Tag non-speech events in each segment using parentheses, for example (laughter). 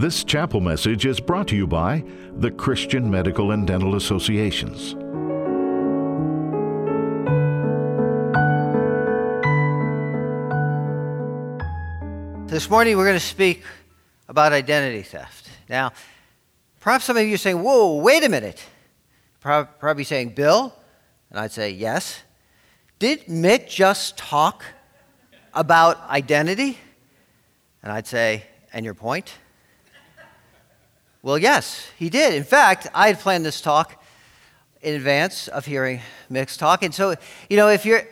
This chapel message is brought to you by the Christian Medical and Dental Associations. This morning we're going to speak about identity theft. Now, perhaps some of you are saying, whoa, wait a minute. Probably saying, Bill? And I'd say, yes. Did Mick just talk about identity? And I'd say, and your point? Well, yes, he did. In fact, I had planned this talk in advance of hearing Mick's talk. And so, you know, if you're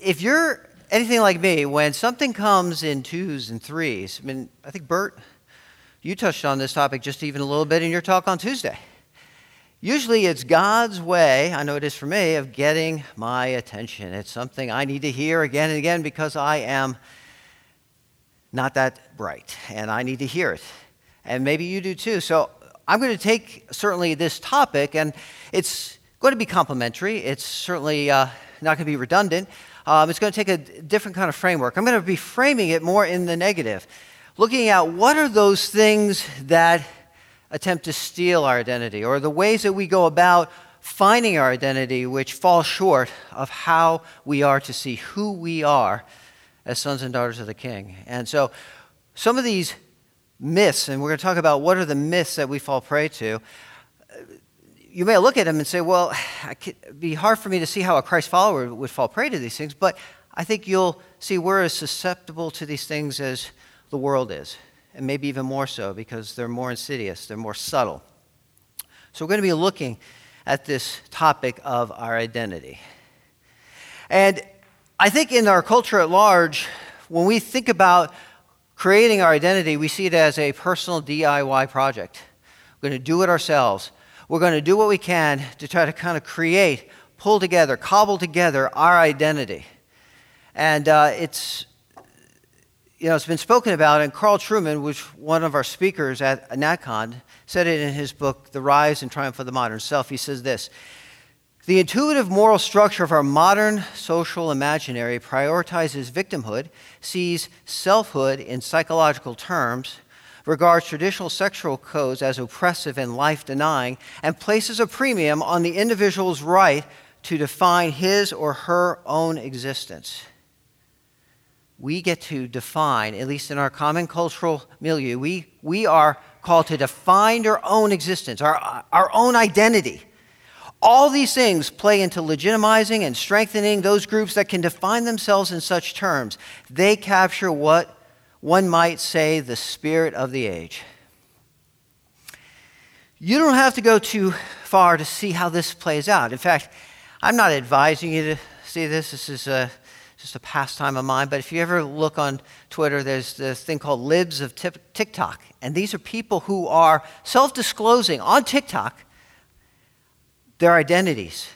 if you're anything like me, when something comes in twos and threes, I mean, I think Bert, you touched on this topic just even a little bit in your talk on Tuesday. Usually it's God's way, I know it is for me, of getting my attention. It's something I need to hear again and again because I am not that bright and I need to hear it. And maybe you do too. So I'm going to take certainly this topic and it's going to be complementary. It's certainly uh, not going to be redundant. Um, it's going to take a different kind of framework. I'm going to be framing it more in the negative, looking at what are those things that attempt to steal our identity, or the ways that we go about finding our identity which fall short of how we are to see who we are as sons and daughters of the King. And so, some of these myths, and we're going to talk about what are the myths that we fall prey to you may look at them and say, well, (sighs) it'd be hard for me to see how a Christ follower would fall prey to these things, but I think you'll see we're as susceptible to these things as the world is, and maybe even more so because they're more insidious, they're more subtle. So we're going to be looking at this topic of our identity. And I think in our culture at large, when we think about creating our identity, we see it as a personal DIY project. We're going to do it ourselves. We're going to do what we can to try to kind of create, pull together, cobble together our identity. And uh, it's, you know, it's been spoken about, and Carl Trueman which one of our speakers at NatCon, said it in his book, The Rise and Triumph of the Modern Self. He says this The intuitive moral structure of our modern social imaginary prioritizes victimhood, sees selfhood in psychological terms, regards traditional sexual codes as oppressive and life denying, and places a premium on the individual's right to define his or her own existence. We get to define, at least in our common cultural milieu, we, we are called to define our own existence, our, our own identity. All these things play into legitimizing and strengthening those groups that can define themselves in such terms. They capture what one might say, the spirit of the age. You don't have to go too far to see how this plays out. In fact, I'm not advising you to see this. This is a, just a pastime of mine. But if you ever look on Twitter, there's this thing called Libs of TikTok. And these are people who are self disclosing on TikTok their identities,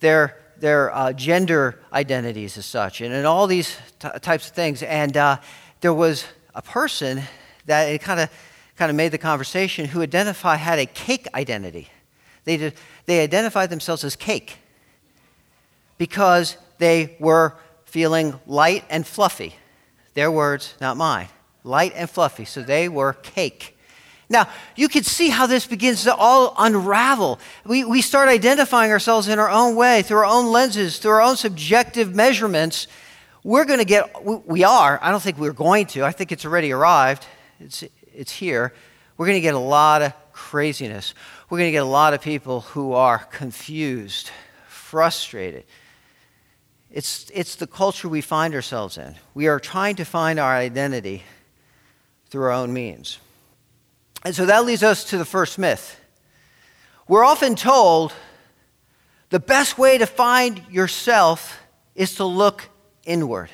their, their uh, gender identities, as such, and, and all these t- types of things. And uh, there was a person that it kind of kind of made the conversation who identified had a cake identity. They, did, they identified themselves as cake because they were feeling light and fluffy. Their words, not mine. Light and fluffy. So they were cake. Now, you can see how this begins to all unravel. We, we start identifying ourselves in our own way, through our own lenses, through our own subjective measurements, we're going to get, we are, I don't think we're going to, I think it's already arrived, it's, it's here. We're going to get a lot of craziness. We're going to get a lot of people who are confused, frustrated. It's, it's the culture we find ourselves in. We are trying to find our identity through our own means. And so that leads us to the first myth. We're often told the best way to find yourself is to look inward.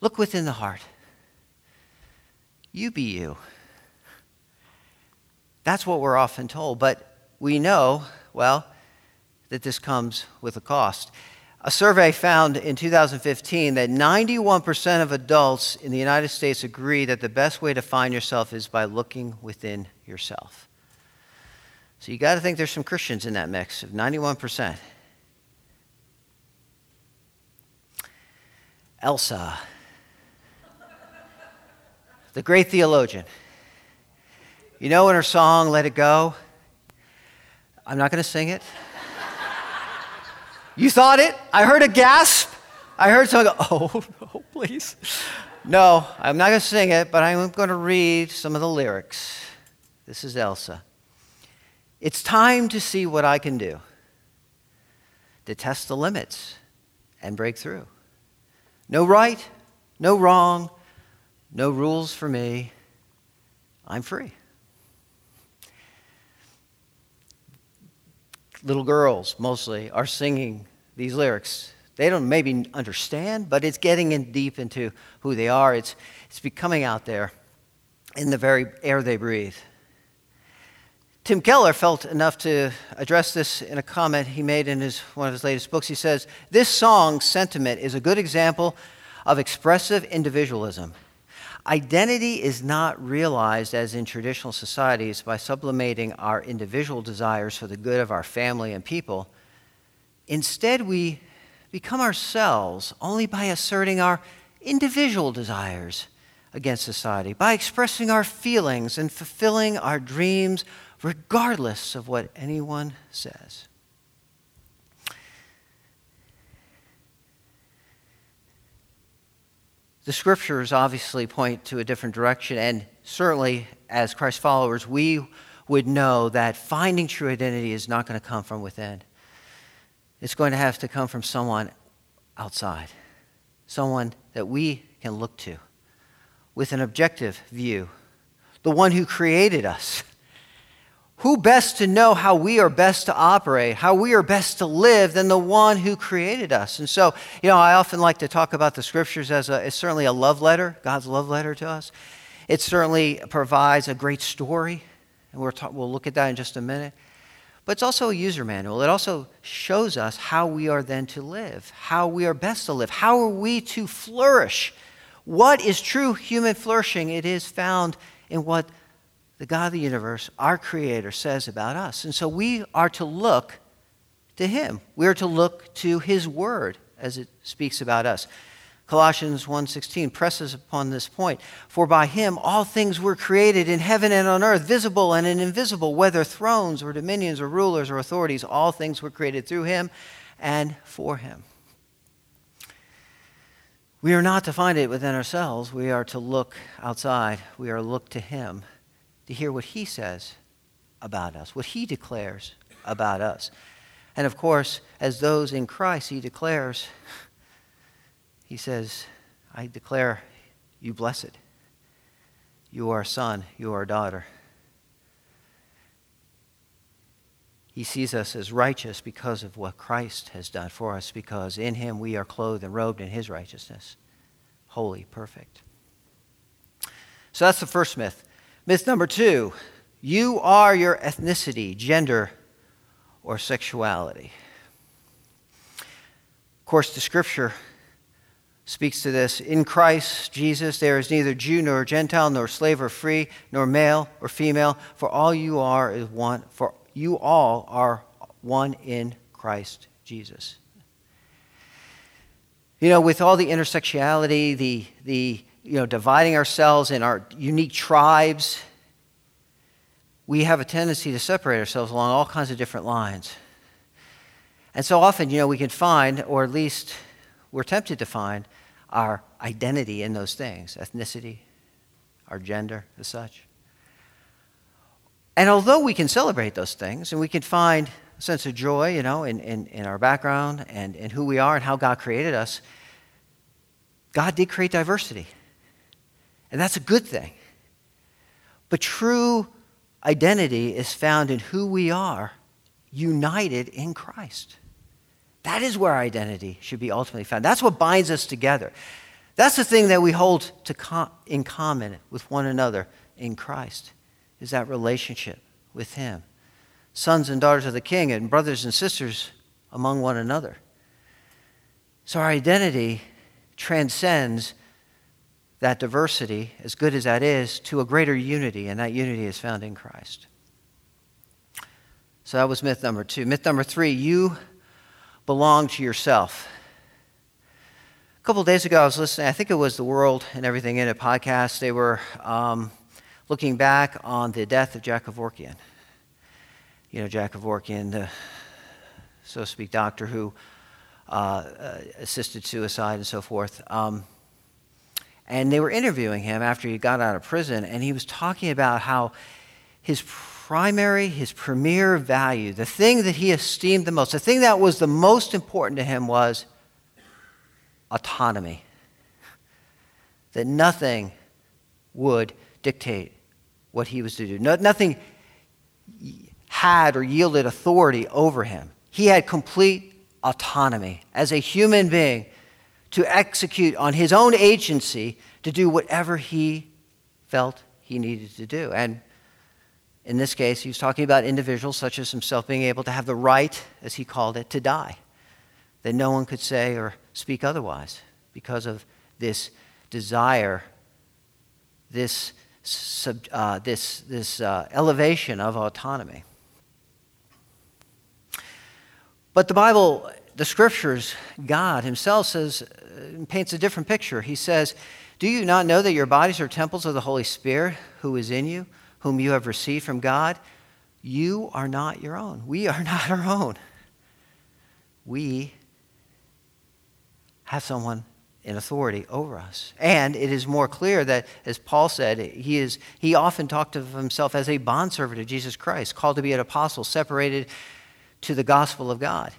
Look within the heart. You be you. That's what we're often told, but we know, well, that this comes with a cost. A survey found in 2015 that 91% of adults in the United States agree that the best way to find yourself is by looking within yourself. So you got to think there's some Christians in that mix of 91%. Elsa. the great theologian. You know, in her song, Let It Go, I'm not going to sing it. You thought it? I heard a gasp. I heard someone go, (laughs) oh, no, please. No, I'm not going to sing it, but I'm going to read some of the lyrics. This is Elsa. It's time to see what I can do, to test the limits and break through. No right, no wrong, no rules for me. I'm free. Little girls, mostly, are singing these lyrics. They don't maybe understand, but it's getting in deep into who they are. It's, it's becoming out there in the very air they breathe. Tim Keller felt enough to address this in a comment he made in his, one of his latest books. He says, This song's sentiment is a good example of expressive individualism. Identity is not realized as in traditional societies by sublimating our individual desires for the good of our family and people. Instead, we become ourselves only by asserting our individual desires against society, by expressing our feelings and fulfilling our dreams regardless of what anyone says. The scriptures obviously point to a different direction, and certainly as Christ followers, we would know that finding true identity is not going to come from within. It's going to have to come from someone outside, someone that we can look to with an objective view, the one who created us who best to know how we are best to operate, how we are best to live than the one who created us? And so, you know, I often like to talk about the scriptures as a, it's certainly a love letter, God's love letter to us. It certainly provides a great story, and we'll, talk, we'll look at that in just a minute. But it's also a user manual. It also shows us how we are then to live, how we are best to live, how are we to flourish. What is true human flourishing? It is found in what the God of the universe, our Creator, says about us. And so we are to look to Him. We are to look to His Word as it speaks about us. Colossians 1:16 presses upon this point, for by him all things were created in heaven and on earth, visible and invisible, whether thrones or dominions or rulers or authorities, all things were created through him and for him. We are not to find it within ourselves. We are to look outside. We are to look to him to hear what he says about us, what he declares about us. And of course, as those in Christ, he declares, (laughs) he says, I declare you blessed. You are a son, you are a daughter. He sees us as righteous because of what Christ has done for us, because in him we are clothed and robed in his righteousness. Holy, perfect. So that's the first myth. Myth number two you are your ethnicity, gender, or sexuality. Of course, the scripture speaks to this. In Christ Jesus, there is neither Jew nor Gentile, nor slave or free, nor male or female, for all you are is one, for you all are one in Christ Jesus. You know, with all the intersectionality, the, the you know, dividing ourselves in our unique tribes, we have a tendency to separate ourselves along all kinds of different lines. And so often, you know, we can find, or at least we're tempted to find, our identity in those things ethnicity, our gender, as such. And although we can celebrate those things and we can find a sense of joy, you know, in, in, in our background and in who we are and how God created us, God did create diversity. And that's a good thing. But true identity is found in who we are, united in Christ. That is where identity should be ultimately found. That's what binds us together. That's the thing that we hold com- in common with one another in Christ, is that relationship with Him. Sons and daughters of the King and brothers and sisters among one another. So our identity transcends that diversity, as good as that is, to a greater unity, and that unity is found in Christ. So that was myth number two. Myth number three you belong to yourself. A couple of days ago, I was listening, I think it was the World and Everything in It podcast. They were um, looking back on the death of Jack Kevorkian. You know, Jack Kevorkian, the, so to speak, doctor who uh, uh, assisted suicide and so forth. Um, and they were interviewing him after he got out of prison, and he was talking about how his primary, his premier value, the thing that he esteemed the most, the thing that was the most important to him was autonomy. That nothing would dictate what he was to do. No, nothing had or yielded authority over him. He had complete autonomy as a human being to execute on his own agency to do whatever he felt he needed to do. And in this case, he was talking about individuals such as himself being able to have the right, as he called it, to die. That no one could say or speak otherwise because of this desire, this, sub, uh, this, this uh, elevation of autonomy. But the Bible, the scriptures, God Himself says, paints a different picture. He says, Do you not know that your bodies are temples of the Holy Spirit who is in you, whom you have received from God? You are not your own. We are (laughs) not our own. We have someone in authority over us. And it is more clear that, as Paul said, he, is, he often talked of himself as a bondservant of Jesus Christ, called to be an apostle, separated to the gospel of God.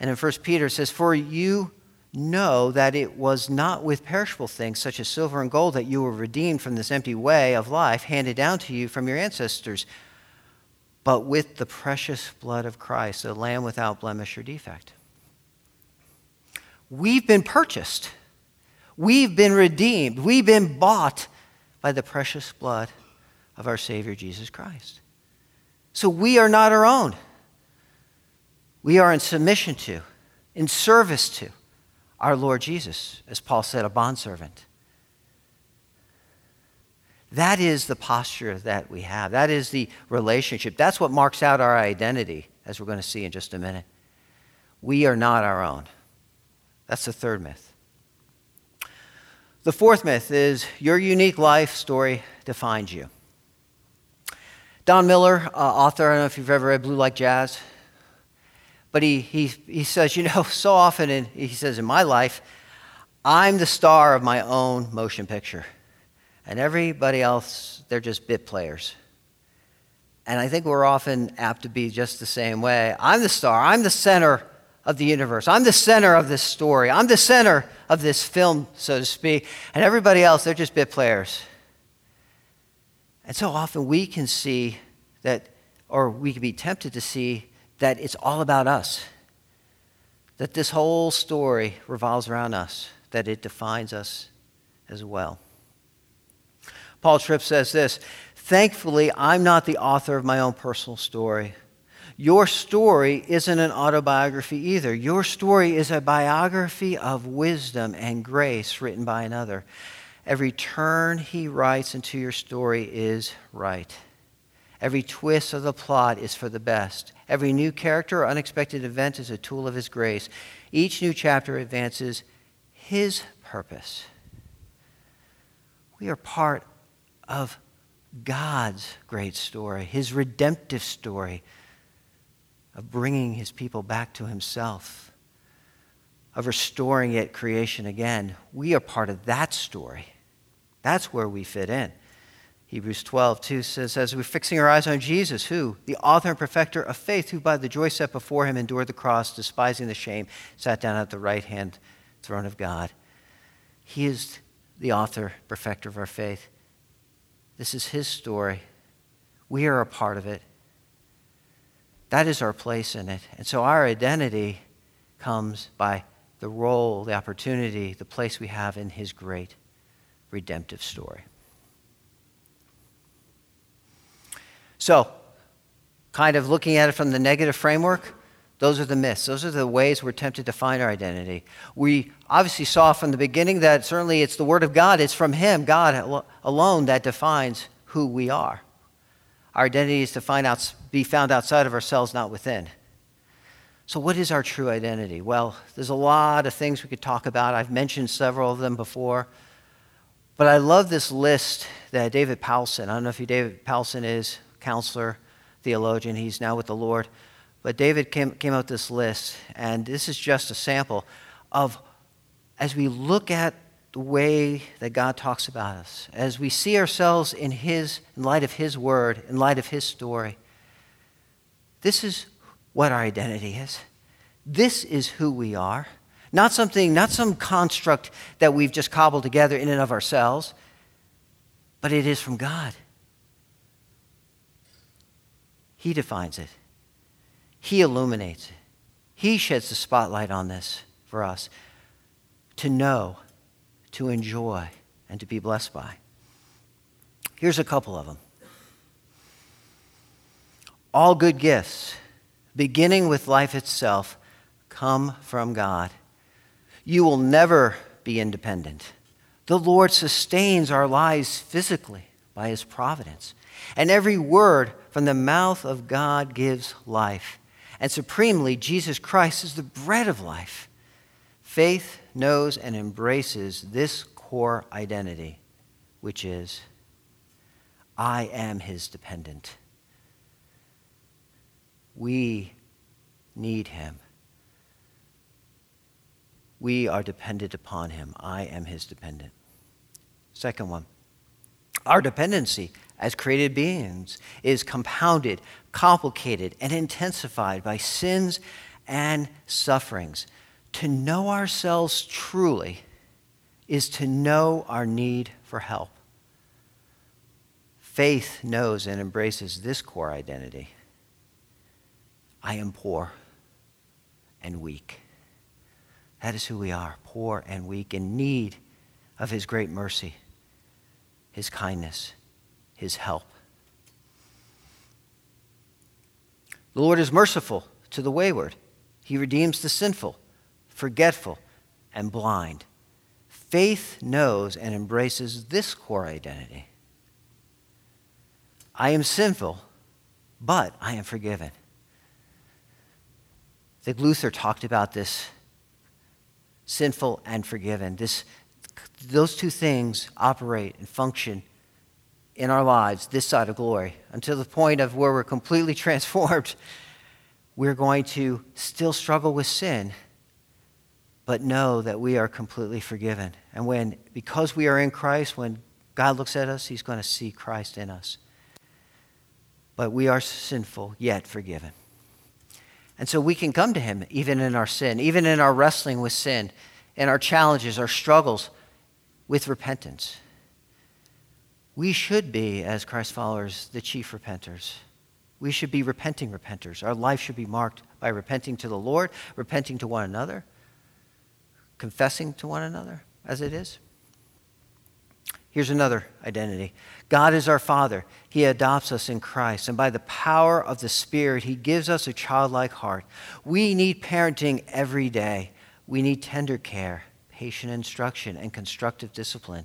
And in 1 Peter says, For you know that it was not with perishable things such as silver and gold that you were redeemed from this empty way of life handed down to you from your ancestors, but with the precious blood of Christ, a lamb without blemish or defect. We've been purchased. We've been redeemed. We've been bought by the precious blood of our Savior Jesus Christ. So we are not our own we are in submission to, in service to our Lord Jesus, as Paul said, a bondservant. That is the posture that we have. That is the relationship. That's what marks out our identity, as we're going to see in just a minute. We are not our own. That's the third myth. The fourth myth is your unique life story defines you. Don Miller, uh, author, I don't know if you've ever read Blue Like Jazz. But he, he, he says, you know, so often, in, he says, in my life, I'm the star of my own motion picture. And everybody else, they're just bit players. And I think we're often apt to be just the same way. I'm the star, I'm the center of the universe, I'm the center of this story, I'm the center of this film, so to speak. And everybody else, they're just bit players. And so often we can see that, or we can be tempted to see that it's all about us, that this whole story revolves around us, that it defines us as well. Paul Tripp says this Thankfully, I'm not the author of my own personal story. Your story isn't an autobiography either. Your story is a biography of wisdom and grace written by another. Every turn he writes into your story is right. Every twist of the plot is for the best. Every new character or unexpected event is a tool of His grace. Each new chapter advances His purpose. We are part of God's great story, His redemptive story of bringing His people back to Himself, of restoring it creation again. We are part of that story. That's where we fit in. Hebrews 12, 2 says, As we're fixing our eyes on Jesus, who, the author and perfecter of faith, who by the joy set before him endured the cross, despising the shame, sat down at the right hand throne of God. He is the author, perfecter of our faith. This is his story. We are a part of it. That is our place in it. And so our identity comes by the role, the opportunity, the place we have in his great redemptive story. So, kind of looking at it from the negative framework, those are the myths. Those are the ways we're tempted to find our identity. We obviously saw from the beginning that certainly it's the Word of God, it's from Him, God alone, that defines who we are. Our identity is to find out, be found outside of ourselves, not within. So, what is our true identity? Well, there's a lot of things we could talk about. I've mentioned several of them before. But I love this list that David Powlison, I don't know if you David Powlison is, counselor, theologian, he's now with the Lord. But David came, came out this list, and this is just a sample of as we look at the way that God talks about us, as we see ourselves in His, in light of His word, in light of His story, this is what our identity is. This is who we are. Not something, not some construct that we've just cobbled together in and of ourselves, but it is from God. He defines it. He illuminates it. He sheds the spotlight on this for us to know, to enjoy, and to be blessed by. Here's a couple of them. All good gifts, beginning with life itself, come from God. You will never be independent. The Lord sustains our lives physically by his providence. And every word from the mouth of God gives life. And supremely, Jesus Christ is the bread of life. Faith knows and embraces this core identity, which is I am his dependent. We need him. We are dependent upon him. I am his dependent. Second one, our dependency as created beings is compounded, complicated, and intensified by sins and sufferings. To know ourselves truly is to know our need for help. Faith knows and embraces this core identity I am poor and weak. That is who we are, poor and weak, in need of His great mercy, His kindness, His help. The Lord is merciful to the wayward, He redeems the sinful, forgetful, and blind. Faith knows and embraces this core identity I am sinful, but I am forgiven. I think Luther talked about this sinful and forgiven. This, those two things operate and function in our lives this side of glory until the point of where we're completely (laughs) transformed. We're going to still struggle with sin, but know that we are completely forgiven. And when, because we are in Christ, when God looks at us, He's going to see Christ in us. But we are sinful, yet forgiven. And so we can come to Him even in our sin, even in our wrestling with sin, in our challenges, our struggles with repentance. We should be, as Christ followers, the chief repenters. We should be repenting repenters. Our life should be marked by repenting to the Lord, repenting to one another, confessing to one another as it is. Here's another identity God is our Father. He adopts us in Christ, and by the power of the Spirit, He gives us a childlike heart. We need parenting every day. We need tender care, patient instruction, and constructive discipline.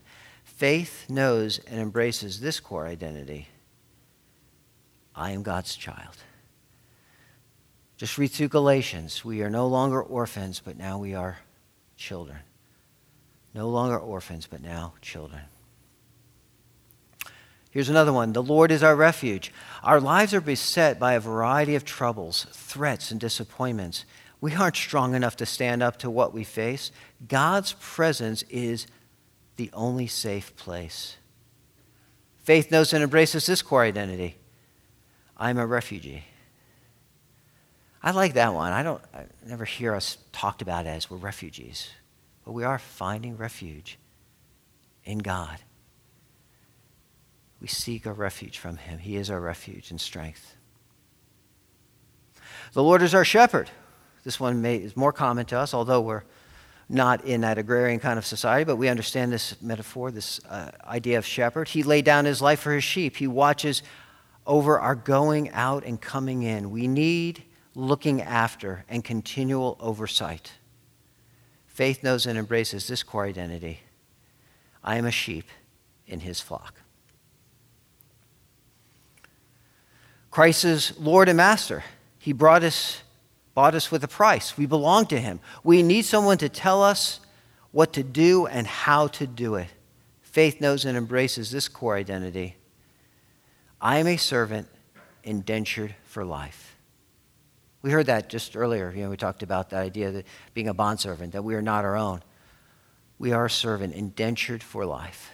Faith knows and embraces this core identity I am God's child. Just read through Galatians. We are no longer orphans, but now we are children. No longer orphans, but now children. Here's another one The Lord is our refuge. Our lives are beset by a variety of troubles, threats, and disappointments. We aren't strong enough to stand up to what we face. God's presence is the only safe place. Faith knows and embraces this core identity I'm a refugee. I like that one. I don't I never hear us talked about as we're refugees, but we are finding refuge in God. We seek our refuge from him. He is our refuge and strength. The Lord is our shepherd. This one may, is more common to us, although we're not in that agrarian kind of society, but we understand this metaphor, this uh, idea of shepherd. He laid down his life for his sheep. He watches over our going out and coming in. We need looking after and continual oversight. Faith knows and embraces this core identity I am a sheep in his flock. Christ is Lord and Master. He brought us bought us with a price. We belong to Him. We need someone to tell us what to do and how to do it. Faith knows and embraces this core identity I am a servant indentured for life. We heard that just earlier. You know, we talked about the idea that being a bondservant, that we are not our own. We are a servant indentured for life.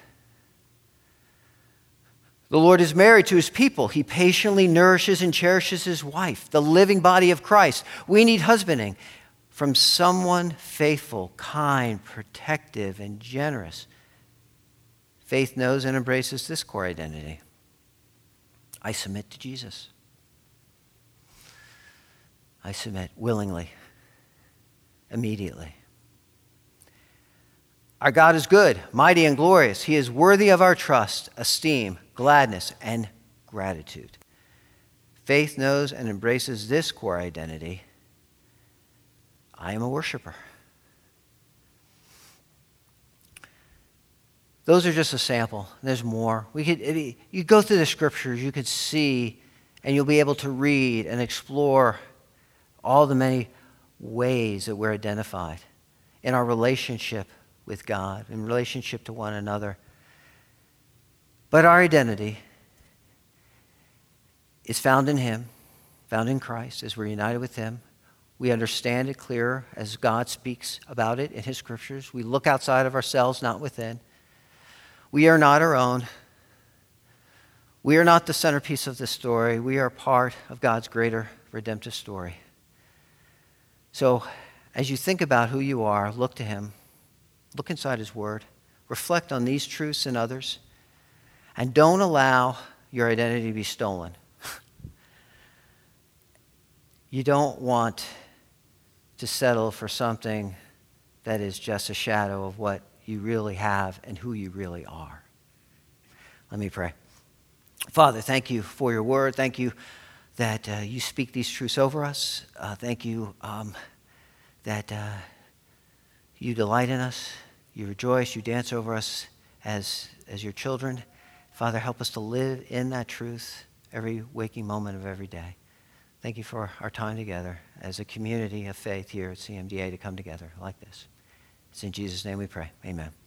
The Lord is married to his people. He patiently nourishes and cherishes his wife, the living body of Christ. We need husbanding from someone faithful, kind, protective, and generous. Faith knows and embraces this core identity I submit to Jesus. I submit willingly, immediately. Our God is good, mighty, and glorious. He is worthy of our trust, esteem, gladness, and gratitude. Faith knows and embraces this core identity I am a worshiper. Those are just a sample. There's more. We could, you go through the scriptures, you could see, and you'll be able to read and explore all the many ways that we're identified in our relationship with God, in relationship to one another. But our identity is found in Him, found in Christ, as we're united with Him. We understand it clearer as God speaks about it in His scriptures. We look outside of ourselves, not within. We are not our own. We are not the centerpiece of this story. We are part of God's greater redemptive story. So, as you think about who you are, look to Him, look inside His Word, reflect on these truths and others, and don't allow your identity to be stolen. (laughs) you don't want to settle for something that is just a shadow of what you really have and who you really are. Let me pray. Father, thank you for your word. Thank you that uh, you speak these truths over us. Uh, thank you um, that uh, you delight in us, you rejoice, you dance over us as, as your children. Father, help us to live in that truth every waking moment of every day. Thank you for our time together as a community of faith here at CMDA to come together like this. It's in Jesus' name we pray. Amen.